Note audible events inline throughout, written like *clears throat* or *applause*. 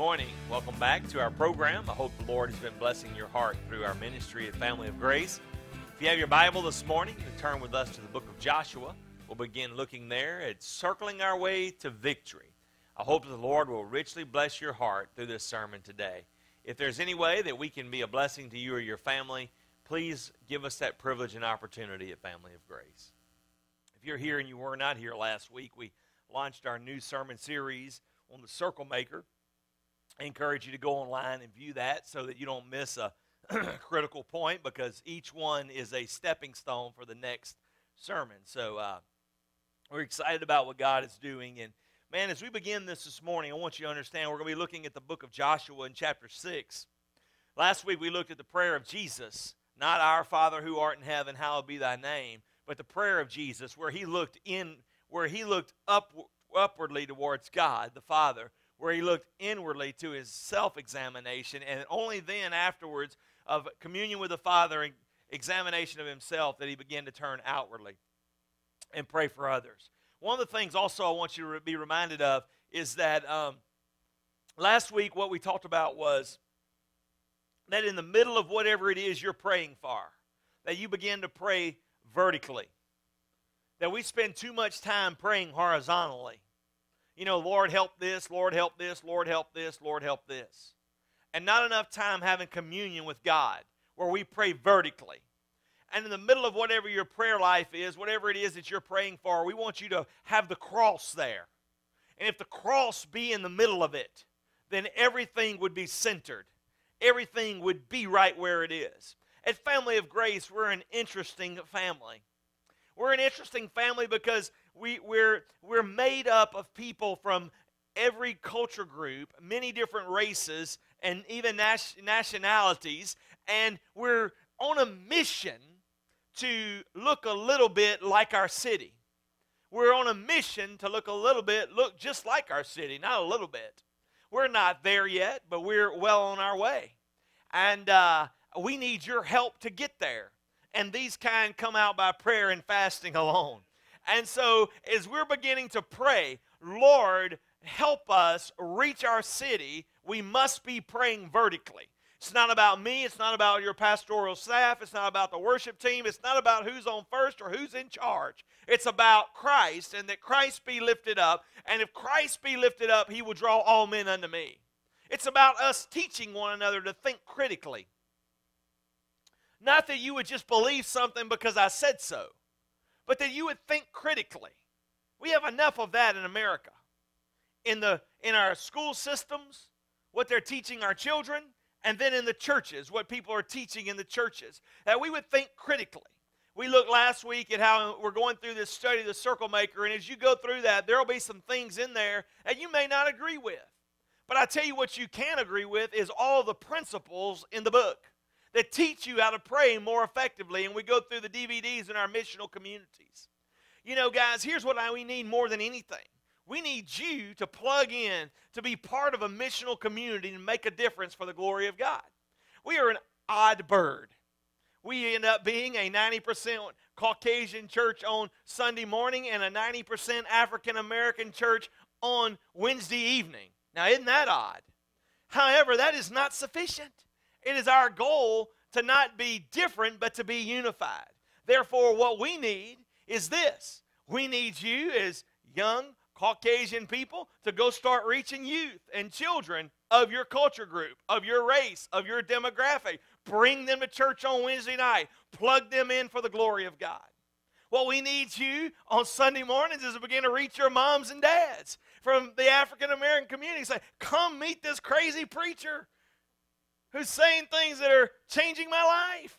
morning. Welcome back to our program. I hope the Lord has been blessing your heart through our ministry at Family of Grace. If you have your Bible this morning, you turn with us to the book of Joshua. We'll begin looking there at circling our way to victory. I hope the Lord will richly bless your heart through this sermon today. If there's any way that we can be a blessing to you or your family, please give us that privilege and opportunity at Family of Grace. If you're here and you were not here last week, we launched our new sermon series on the Circle Maker. I encourage you to go online and view that so that you don't miss a *clears throat* critical point because each one is a stepping stone for the next sermon. So uh, we're excited about what God is doing. And man, as we begin this this morning, I want you to understand we're going to be looking at the book of Joshua in chapter 6. Last week we looked at the prayer of Jesus, not our Father who art in heaven, hallowed be thy name, but the prayer of Jesus where he looked in where he looked up, upwardly towards God the Father where he looked inwardly to his self examination, and only then, afterwards, of communion with the Father and examination of himself, that he began to turn outwardly and pray for others. One of the things also I want you to be reminded of is that um, last week what we talked about was that in the middle of whatever it is you're praying for, that you begin to pray vertically. That we spend too much time praying horizontally you know, Lord, help this, Lord, help this, Lord, help this, Lord, help this. And not enough time having communion with God where we pray vertically. And in the middle of whatever your prayer life is, whatever it is that you're praying for, we want you to have the cross there. And if the cross be in the middle of it, then everything would be centered. Everything would be right where it is. At Family of Grace, we're an interesting family. We're an interesting family because we, we're, we're made up of people from every culture group, many different races, and even nationalities, and we're on a mission to look a little bit like our city. We're on a mission to look a little bit, look just like our city, not a little bit. We're not there yet, but we're well on our way. And uh, we need your help to get there. And these kind come out by prayer and fasting alone. And so, as we're beginning to pray, Lord, help us reach our city, we must be praying vertically. It's not about me. It's not about your pastoral staff. It's not about the worship team. It's not about who's on first or who's in charge. It's about Christ and that Christ be lifted up. And if Christ be lifted up, he will draw all men unto me. It's about us teaching one another to think critically. Not that you would just believe something because I said so but that you would think critically. We have enough of that in America. In, the, in our school systems, what they're teaching our children, and then in the churches, what people are teaching in the churches, that we would think critically. We looked last week at how we're going through this study, the circle maker, and as you go through that, there will be some things in there that you may not agree with. But I tell you what you can agree with is all the principles in the book that teach you how to pray more effectively. And we go through the DVDs in our missional communities. You know, guys, here's what I, we need more than anything. We need you to plug in to be part of a missional community and make a difference for the glory of God. We are an odd bird. We end up being a 90% Caucasian church on Sunday morning and a 90% African American church on Wednesday evening. Now, isn't that odd? However, that is not sufficient. It is our goal to not be different, but to be unified. Therefore, what we need is this we need you as young Caucasian people to go start reaching youth and children of your culture group, of your race, of your demographic. Bring them to church on Wednesday night. Plug them in for the glory of God. What we need you on Sunday mornings is to begin to reach your moms and dads from the African American community. Say, come meet this crazy preacher who's saying things that are changing my life.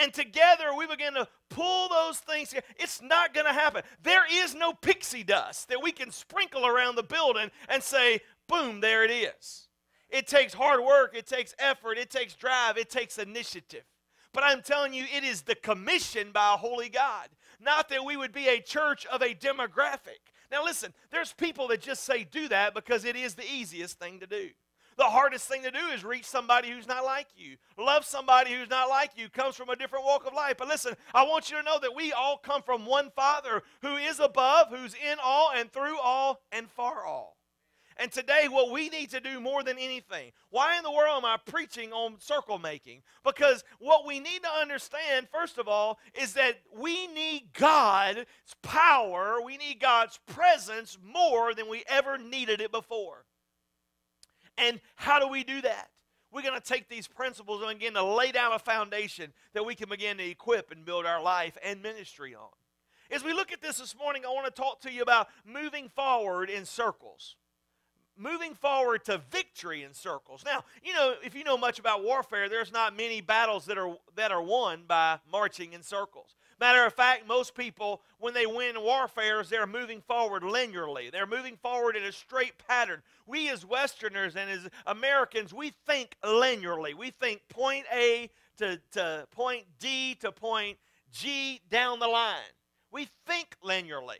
And together we begin to pull those things. It's not going to happen. There is no pixie dust that we can sprinkle around the building and say, boom, there it is. It takes hard work, it takes effort, it takes drive, it takes initiative. But I'm telling you, it is the commission by a holy God. Not that we would be a church of a demographic. Now, listen, there's people that just say do that because it is the easiest thing to do. The hardest thing to do is reach somebody who's not like you. Love somebody who's not like you, comes from a different walk of life. But listen, I want you to know that we all come from one Father who is above, who's in all and through all and far all. And today, what we need to do more than anything, why in the world am I preaching on circle making? Because what we need to understand, first of all, is that we need God's power, we need God's presence more than we ever needed it before. And how do we do that? We're going to take these principles and begin to lay down a foundation that we can begin to equip and build our life and ministry on. As we look at this this morning, I want to talk to you about moving forward in circles moving forward to victory in circles. Now, you know, if you know much about warfare, there's not many battles that are that are won by marching in circles. Matter of fact, most people, when they win warfares, they're moving forward linearly. They're moving forward in a straight pattern. We as Westerners and as Americans, we think linearly. We think point A to, to point D to point G down the line. We think linearly.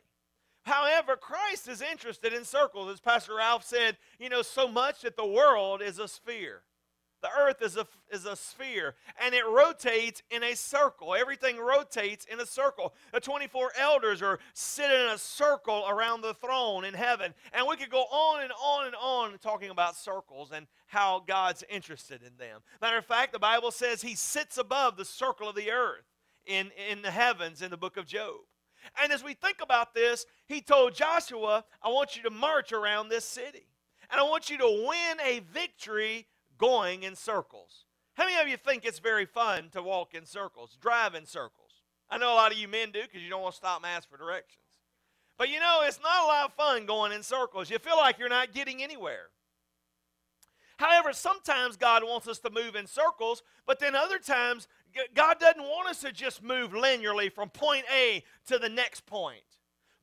However, Christ is interested in circles. As Pastor Ralph said, you know, so much that the world is a sphere. The earth is a, is a sphere and it rotates in a circle. Everything rotates in a circle. The 24 elders are sitting in a circle around the throne in heaven. And we could go on and on and on talking about circles and how God's interested in them. Matter of fact, the Bible says he sits above the circle of the earth in, in the heavens in the book of Job. And as we think about this, he told Joshua, I want you to march around this city. And I want you to win a victory going in circles. How many of you think it's very fun to walk in circles, drive in circles? I know a lot of you men do because you don't want to stop and ask for directions. But you know, it's not a lot of fun going in circles. You feel like you're not getting anywhere. However, sometimes God wants us to move in circles, but then other times God doesn't want us to just move linearly from point A to the next point.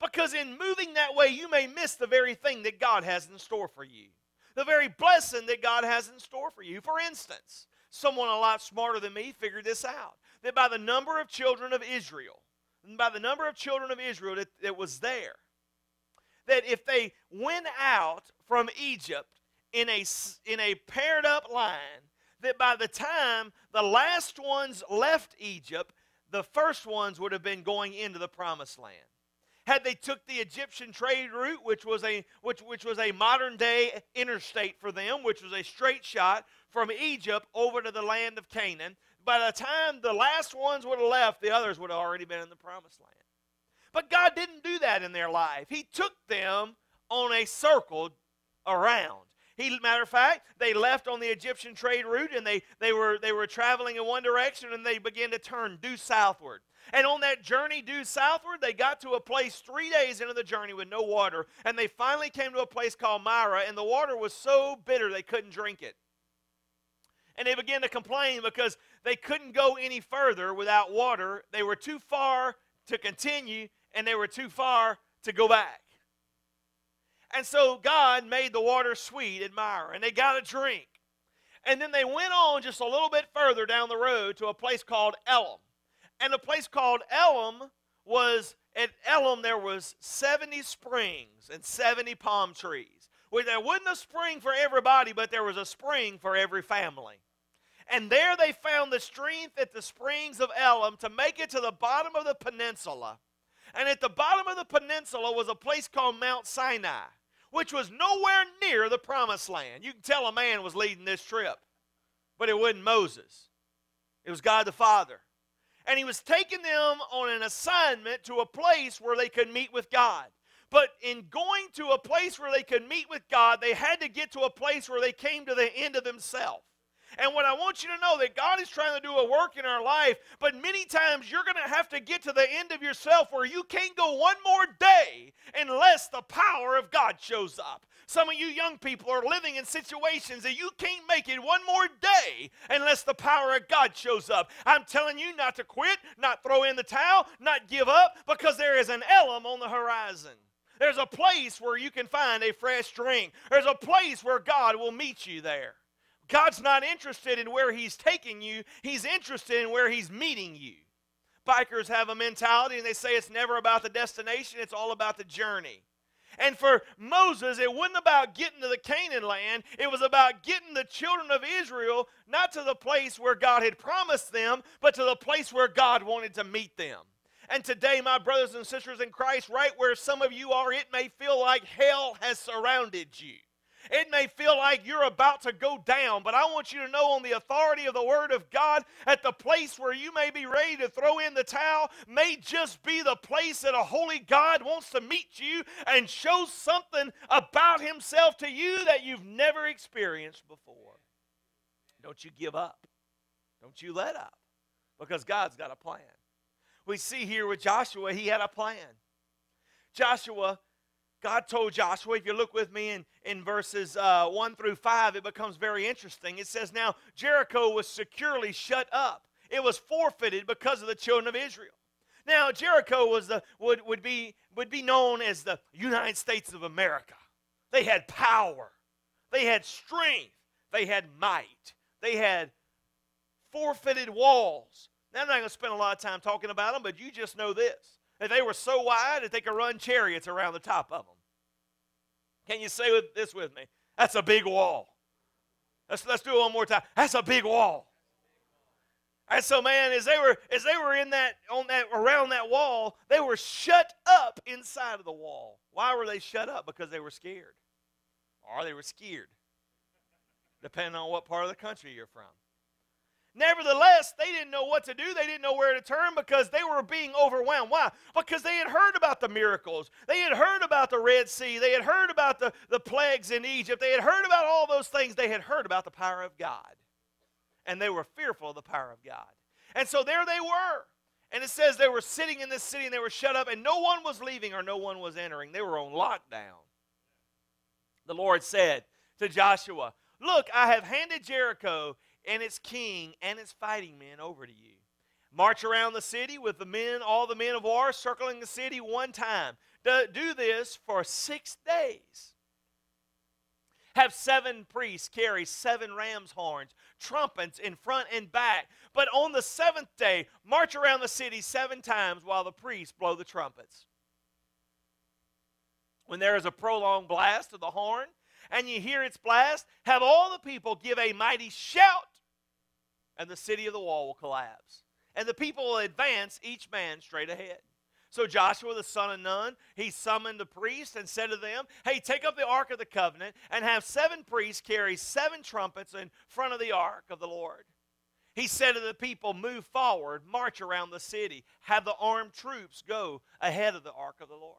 Because in moving that way, you may miss the very thing that God has in store for you, the very blessing that God has in store for you. For instance, someone a lot smarter than me figured this out that by the number of children of Israel, and by the number of children of Israel that, that was there, that if they went out from Egypt in a, in a paired up line, that by the time the last ones left Egypt, the first ones would have been going into the promised land. Had they took the Egyptian trade route, which was a which, which was a modern day interstate for them, which was a straight shot from Egypt over to the land of Canaan, by the time the last ones would have left, the others would have already been in the promised land. But God didn't do that in their life. He took them on a circle around. He, matter of fact, they left on the Egyptian trade route and they, they, were, they were traveling in one direction and they began to turn due southward. And on that journey due southward, they got to a place three days into the journey with no water. And they finally came to a place called Marah, and the water was so bitter they couldn't drink it. And they began to complain because they couldn't go any further without water. They were too far to continue, and they were too far to go back. And so God made the water sweet in Marah, and they got a drink. And then they went on just a little bit further down the road to a place called Elim. And the place called Elim was at Elim, there was 70 springs and 70 palm trees. Well, there wasn't a spring for everybody, but there was a spring for every family. And there they found the strength at the springs of Elim to make it to the bottom of the peninsula. And at the bottom of the peninsula was a place called Mount Sinai which was nowhere near the promised land. You can tell a man was leading this trip, but it wasn't Moses, it was God the Father. And he was taking them on an assignment to a place where they could meet with God. But in going to a place where they could meet with God, they had to get to a place where they came to the end of themselves. And what I want you to know that God is trying to do a work in our life, but many times you're going to have to get to the end of yourself where you can't go one more day unless the power of God shows up. Some of you young people are living in situations that you can't make it one more day unless the power of God shows up. I'm telling you not to quit, not throw in the towel, not give up, because there is an Elim on the horizon. There's a place where you can find a fresh drink. There's a place where God will meet you there. God's not interested in where He's taking you, He's interested in where He's meeting you. Bikers have a mentality and they say it's never about the destination, it's all about the journey. And for Moses, it wasn't about getting to the Canaan land. It was about getting the children of Israel not to the place where God had promised them, but to the place where God wanted to meet them. And today, my brothers and sisters in Christ, right where some of you are, it may feel like hell has surrounded you. It may feel like you're about to go down, but I want you to know on the authority of the Word of God, at the place where you may be ready to throw in the towel, may just be the place that a holy God wants to meet you and show something about Himself to you that you've never experienced before. Don't you give up. Don't you let up because God's got a plan. We see here with Joshua, he had a plan. Joshua, God told Joshua, if you look with me in, in verses uh, 1 through 5, it becomes very interesting. It says, Now Jericho was securely shut up, it was forfeited because of the children of Israel. Now, Jericho was the, would, would, be, would be known as the United States of America. They had power, they had strength, they had might, they had forfeited walls. Now, I'm not going to spend a lot of time talking about them, but you just know this that they were so wide that they could run chariots around the top of them. Can you say this with me? That's a big wall. Let's, let's do it one more time. That's a big wall. And so, man, as they were as they were in that on that around that wall, they were shut up inside of the wall. Why were they shut up? Because they were scared, or they were scared, depending on what part of the country you're from. Nevertheless, they didn't know what to do. They didn't know where to turn because they were being overwhelmed. Why? Because they had heard about the miracles. They had heard about the Red Sea. They had heard about the, the plagues in Egypt. They had heard about all those things. They had heard about the power of God. And they were fearful of the power of God. And so there they were. And it says they were sitting in this city and they were shut up, and no one was leaving or no one was entering. They were on lockdown. The Lord said to Joshua, Look, I have handed Jericho and its king and its fighting men over to you. March around the city with the men, all the men of war, circling the city one time. Do this for six days. Have seven priests carry seven ram's horns, trumpets in front and back. But on the seventh day, march around the city seven times while the priests blow the trumpets. When there is a prolonged blast of the horn, and you hear its blast, have all the people give a mighty shout and the city of the wall will collapse. And the people will advance, each man straight ahead. So Joshua the son of Nun, he summoned the priests and said to them, Hey, take up the ark of the covenant and have seven priests carry seven trumpets in front of the ark of the Lord. He said to the people, Move forward, march around the city, have the armed troops go ahead of the ark of the Lord.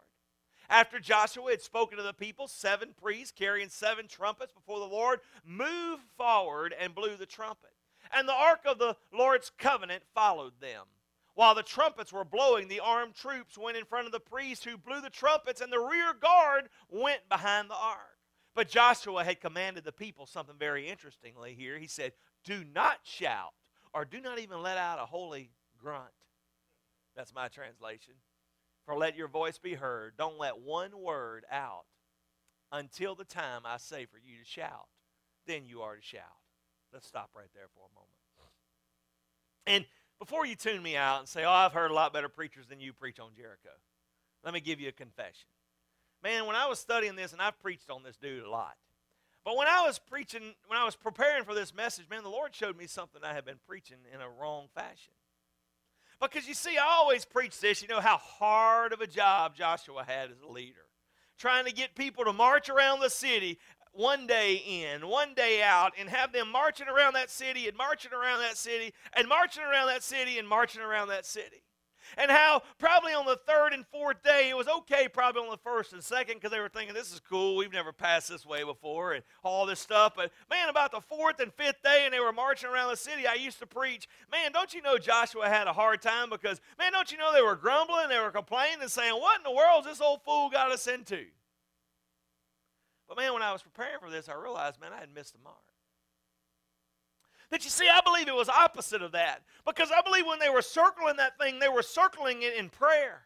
After Joshua had spoken to the people, seven priests carrying seven trumpets before the Lord moved forward and blew the trumpet and the ark of the Lord's covenant followed them. While the trumpets were blowing, the armed troops went in front of the priests who blew the trumpets, and the rear guard went behind the ark. But Joshua had commanded the people something very interestingly here. He said, Do not shout, or do not even let out a holy grunt. That's my translation. For let your voice be heard. Don't let one word out until the time I say for you to shout. Then you are to shout. Let's stop right there for a moment. And before you tune me out and say, oh, I've heard a lot better preachers than you preach on Jericho, let me give you a confession. Man, when I was studying this, and I've preached on this dude a lot, but when I was preaching, when I was preparing for this message, man, the Lord showed me something I had been preaching in a wrong fashion. Because you see, I always preach this, you know, how hard of a job Joshua had as a leader. Trying to get people to march around the city one day in, one day out, and have them marching around that city and marching around that city and marching around that city and marching around that city. And how probably on the third and fourth day, it was okay probably on the first and second because they were thinking, this is cool. We've never passed this way before and all this stuff. But man, about the fourth and fifth day, and they were marching around the city, I used to preach, man, don't you know Joshua had a hard time because, man, don't you know they were grumbling, they were complaining and saying, what in the world has this old fool got us into? But man, when I was preparing for this, I realized, man, I had missed the mark. That you see, I believe it was opposite of that. Because I believe when they were circling that thing, they were circling it in prayer.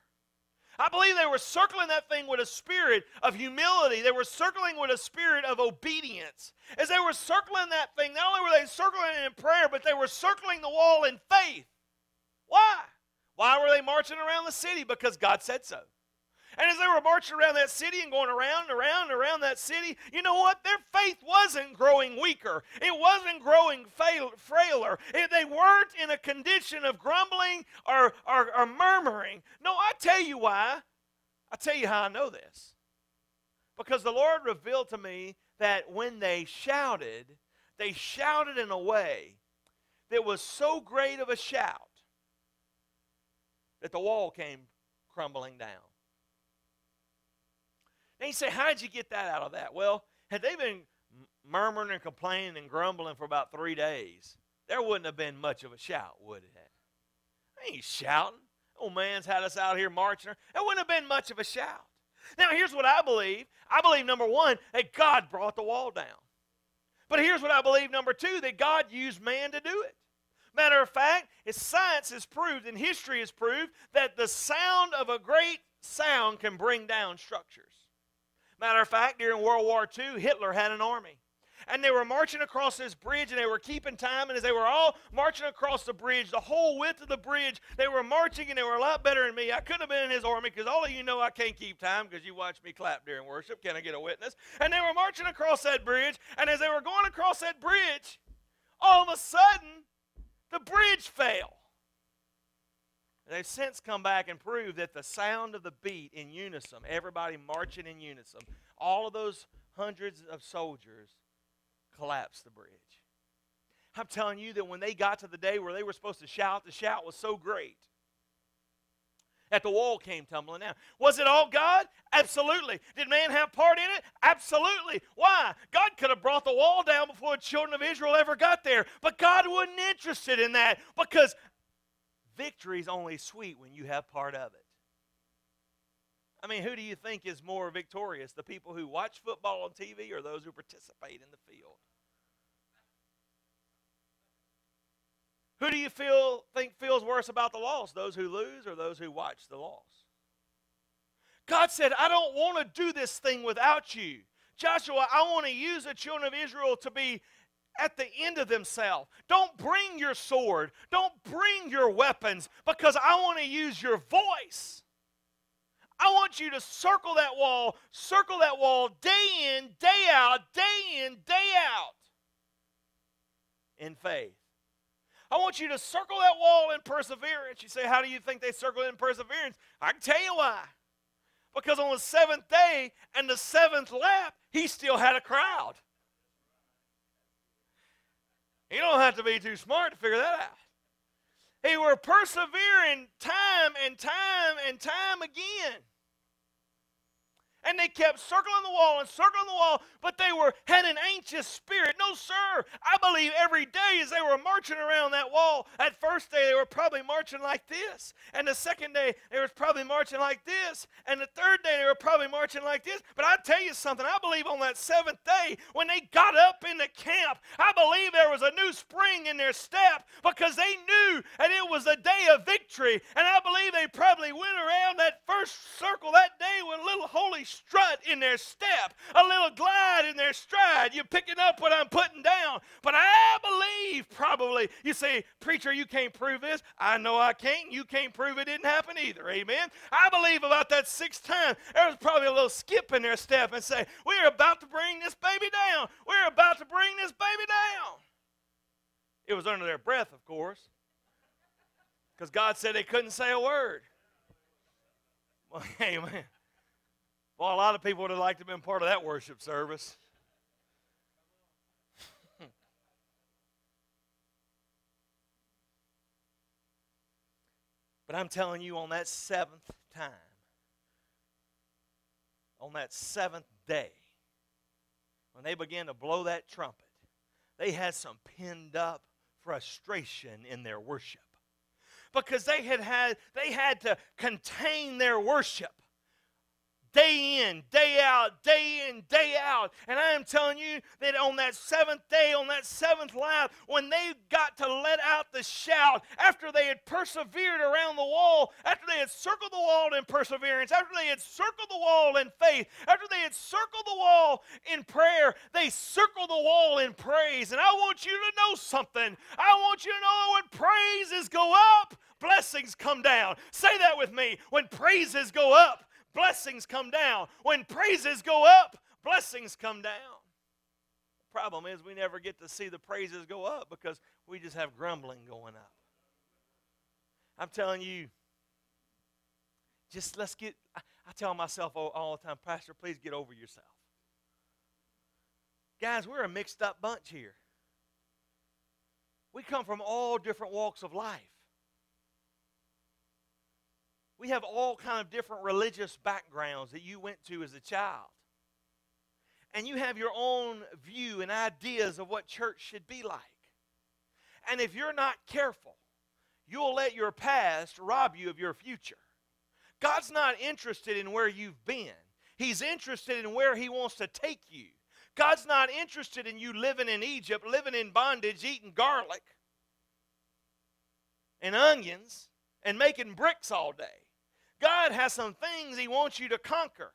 I believe they were circling that thing with a spirit of humility. They were circling with a spirit of obedience. As they were circling that thing, not only were they circling it in prayer, but they were circling the wall in faith. Why? Why were they marching around the city? Because God said so. And as they were marching around that city and going around and around and around that city, you know what? Their faith wasn't growing weaker. It wasn't growing fail, frailer. It, they weren't in a condition of grumbling or, or, or murmuring. No, I tell you why. I tell you how I know this. Because the Lord revealed to me that when they shouted, they shouted in a way that was so great of a shout that the wall came crumbling down. And you say, how did you get that out of that? Well, had they been murmuring and complaining and grumbling for about three days, there wouldn't have been much of a shout, would it? I ain't shouting. Old man's had us out here marching. It wouldn't have been much of a shout. Now, here's what I believe. I believe, number one, that God brought the wall down. But here's what I believe, number two, that God used man to do it. Matter of fact, science has proved and history has proved that the sound of a great sound can bring down structures. Matter of fact, during World War II, Hitler had an army and they were marching across this bridge and they were keeping time. And as they were all marching across the bridge, the whole width of the bridge, they were marching and they were a lot better than me. I couldn't have been in his army because all of you know I can't keep time because you watch me clap during worship. Can I get a witness? And they were marching across that bridge. And as they were going across that bridge, all of a sudden, the bridge fell. They've since come back and proved that the sound of the beat in unison, everybody marching in unison, all of those hundreds of soldiers collapsed the bridge. I'm telling you that when they got to the day where they were supposed to shout, the shout was so great that the wall came tumbling down. Was it all God? Absolutely. Did man have part in it? Absolutely. Why? God could have brought the wall down before the children of Israel ever got there, but God wasn't interested in that because victory is only sweet when you have part of it. I mean, who do you think is more victorious? The people who watch football on TV or those who participate in the field? Who do you feel think feels worse about the loss? Those who lose or those who watch the loss? God said, I don't want to do this thing without you. Joshua, I want to use the children of Israel to be at the end of themselves. Don't bring your sword. Don't bring your weapons because I want to use your voice. I want you to circle that wall, circle that wall day in, day out, day in, day out in faith. I want you to circle that wall in perseverance. You say, How do you think they circle in perseverance? I can tell you why. Because on the seventh day and the seventh lap, he still had a crowd. You don't have to be too smart to figure that out. They were persevering time and time and time again. And they kept circling the wall and circling the wall, but they were had an anxious spirit. No, sir. I believe every day as they were marching around that wall, at first day they were probably marching like this. And the second day they were probably marching like this. And the third day they were probably marching like this. But I tell you something, I believe on that seventh day, when they got up in the camp, I believe there was a new spring in their step because they knew that it was a day of victory. And I believe they probably went around that first circle that day with a little holy strut in their step, a little glide in their stride. You're picking up what I'm putting down. But I believe probably, you say, Preacher, you can't prove this. I know I can't. You can't prove it didn't happen either. Amen. I believe about that sixth time, there was probably a little skip in their step and say, We're about to bring this baby down. We're about to bring this baby down. It was under their breath, of course, because God said they couldn't say a word. *laughs* Well, amen. Well, a lot of people would have liked to have been part of that worship service. *laughs* but I'm telling you, on that seventh time, on that seventh day, when they began to blow that trumpet, they had some pinned up frustration in their worship because they had had they had to contain their worship day in, day out, day in, day out. And I am telling you that on that seventh day, on that seventh lap, when they got to let out the shout, after they had persevered around the wall, after they had circled the wall in perseverance, after they had circled the wall in faith, after they had circled the wall in prayer, they circled the wall in praise. And I want you to know something. I want you to know when praises go up, blessings come down. Say that with me. When praises go up, blessings come down. When praises go up, blessings come down. The problem is we never get to see the praises go up because we just have grumbling going up. I'm telling you, just let's get, I tell myself all, all the time, Pastor, please get over yourself. Guys, we're a mixed up bunch here. We come from all different walks of life. We have all kind of different religious backgrounds that you went to as a child. And you have your own view and ideas of what church should be like. And if you're not careful, you'll let your past rob you of your future. God's not interested in where you've been, He's interested in where He wants to take you. God's not interested in you living in Egypt, living in bondage, eating garlic and onions and making bricks all day. God has some things He wants you to conquer.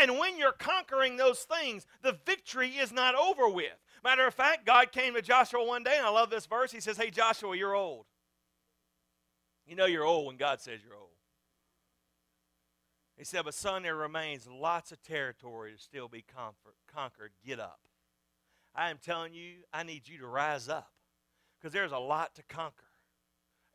And when you're conquering those things, the victory is not over with. Matter of fact, God came to Joshua one day, and I love this verse. He says, Hey, Joshua, you're old. You know you're old when God says you're old. He said, But son, there remains lots of territory to still be conquered. Get up. I am telling you, I need you to rise up because there's a lot to conquer.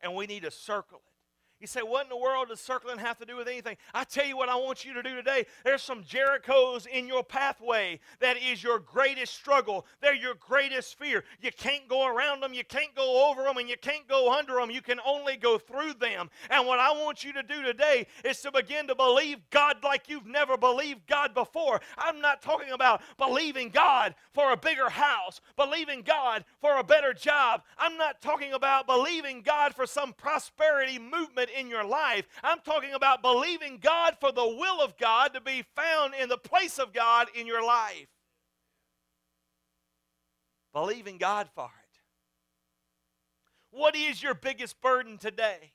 And we need to circle it. You say, what in the world does circling have to do with anything? I tell you what I want you to do today. There's some Jerichos in your pathway that is your greatest struggle. They're your greatest fear. You can't go around them, you can't go over them, and you can't go under them. You can only go through them. And what I want you to do today is to begin to believe God like you've never believed God before. I'm not talking about believing God for a bigger house, believing God for a better job. I'm not talking about believing God for some prosperity movement in your life. I'm talking about believing God for the will of God to be found in the place of God in your life. Believing God for it. What is your biggest burden today?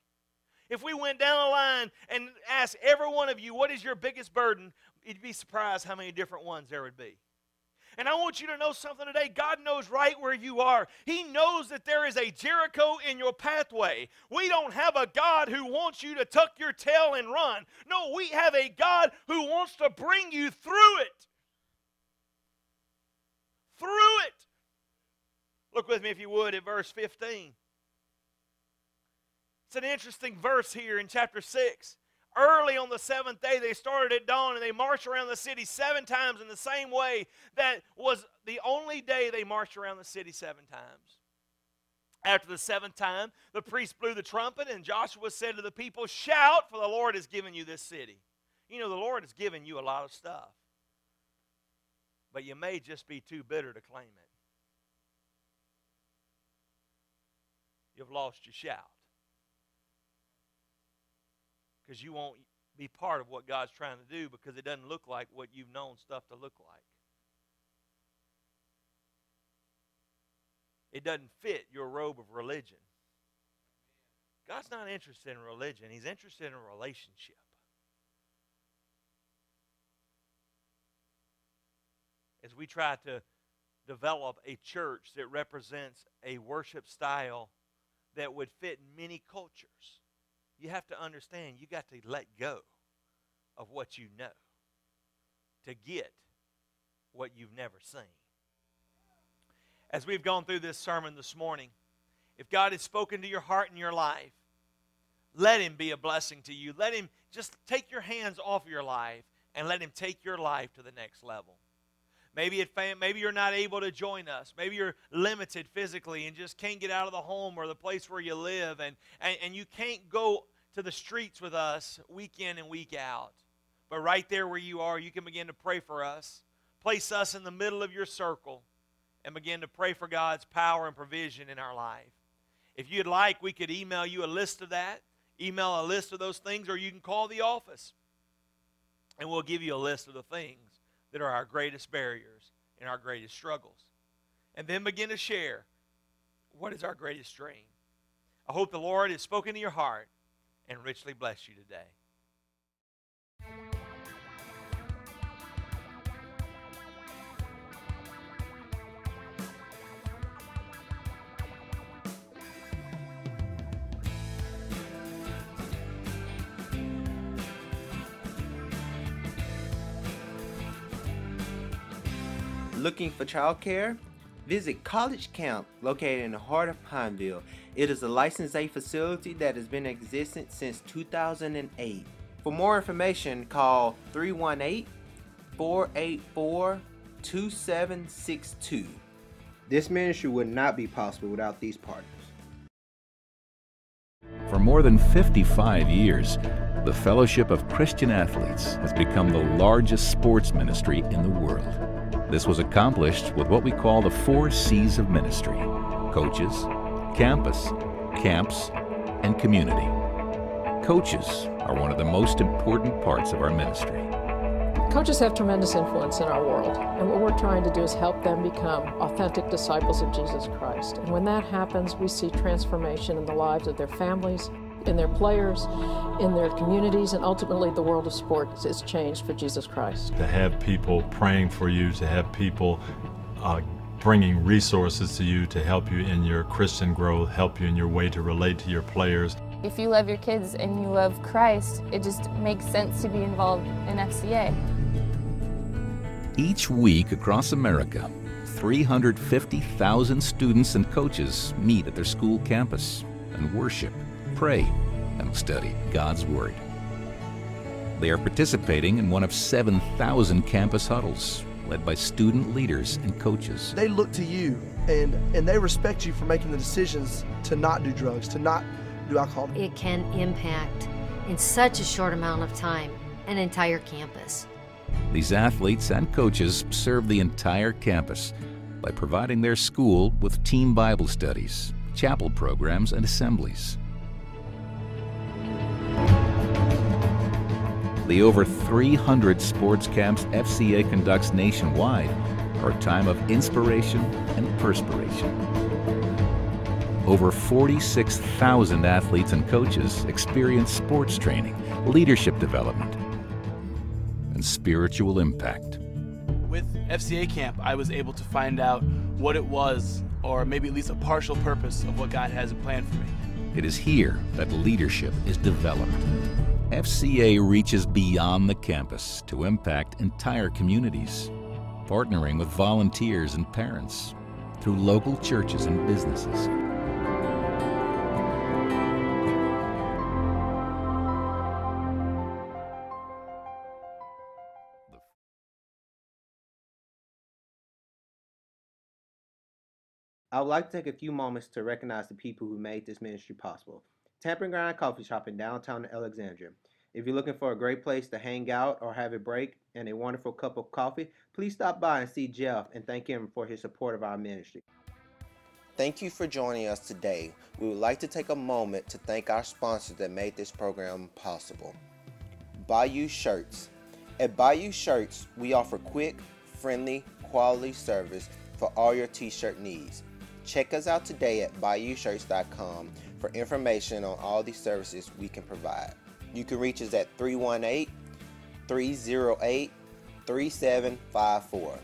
If we went down the line and asked every one of you, what is your biggest burden? You'd be surprised how many different ones there would be. And I want you to know something today. God knows right where you are. He knows that there is a Jericho in your pathway. We don't have a God who wants you to tuck your tail and run. No, we have a God who wants to bring you through it. Through it. Look with me, if you would, at verse 15. It's an interesting verse here in chapter 6 early on the seventh day, they started at dawn and they marched around the city seven times in the same way. That was the only day they marched around the city seven times. After the seventh time, the priest blew the trumpet, and Joshua said to the people, Shout, for the Lord has given you this city. You know, the Lord has given you a lot of stuff, but you may just be too bitter to claim it. You've lost your shout because you won't be part of what God's trying to do because it doesn't look like what you've known stuff to look like. It doesn't fit your robe of religion. God's not interested in religion, He's interested in a relationship. As we try to develop a church that represents a worship style that would fit many cultures you have to understand you got to let go of what you know to get what you've never seen. As we've gone through this sermon this morning, if God has spoken to your heart and your life, let Him be a blessing to you. Let Him just take your hands off your life and let Him take your life to the next level. Maybe, it, maybe you're not able to join us. Maybe you're limited physically and just can't get out of the home or the place where you live, and, and, and you can't go to the streets with us week in and week out. But right there where you are, you can begin to pray for us. Place us in the middle of your circle and begin to pray for God's power and provision in our life. If you'd like, we could email you a list of that, email a list of those things, or you can call the office and we'll give you a list of the things that are our greatest barriers and our greatest struggles. And then begin to share what is our greatest dream. I hope the Lord has spoken to your heart and richly bless you today. Looking for childcare? Visit College Camp, located in the heart of Pineville. It is a licensed A facility that has been in existence since 2008. For more information, call 318 484 2762. This ministry would not be possible without these partners. For more than 55 years, the Fellowship of Christian Athletes has become the largest sports ministry in the world. This was accomplished with what we call the four C's of ministry coaches, campus, camps, and community. Coaches are one of the most important parts of our ministry. Coaches have tremendous influence in our world, and what we're trying to do is help them become authentic disciples of Jesus Christ. And when that happens, we see transformation in the lives of their families, in their players, in their communities, and ultimately the world of sports is changed for Jesus Christ. To have people praying for you, to have people uh, bringing resources to you to help you in your Christian growth, help you in your way to relate to your players. If you love your kids and you love Christ, it just makes sense to be involved in FCA. Each week across America, 350,000 students and coaches meet at their school campus and worship, pray, and study God's Word. They are participating in one of 7,000 campus huddles led by student leaders and coaches. They look to you and, and they respect you for making the decisions to not do drugs, to not do alcohol. It can impact in such a short amount of time an entire campus. These athletes and coaches serve the entire campus by providing their school with team Bible studies, chapel programs, and assemblies. The over 300 sports camps FCA conducts nationwide are a time of inspiration and perspiration. Over 46,000 athletes and coaches experience sports training, leadership development, and spiritual impact. With FCA camp, I was able to find out what it was, or maybe at least a partial purpose of what God has planned for me. It is here that leadership is developed. FCA reaches beyond the campus to impact entire communities, partnering with volunteers and parents through local churches and businesses. I would like to take a few moments to recognize the people who made this ministry possible. Tampering Ground Coffee Shop in downtown Alexandria. If you're looking for a great place to hang out or have a break and a wonderful cup of coffee, please stop by and see Jeff and thank him for his support of our ministry. Thank you for joining us today. We would like to take a moment to thank our sponsors that made this program possible. Bayou Shirts. At Bayou Shirts, we offer quick, friendly, quality service for all your t shirt needs. Check us out today at bayoushirts.com for information on all the services we can provide. You can reach us at 318 308 3754.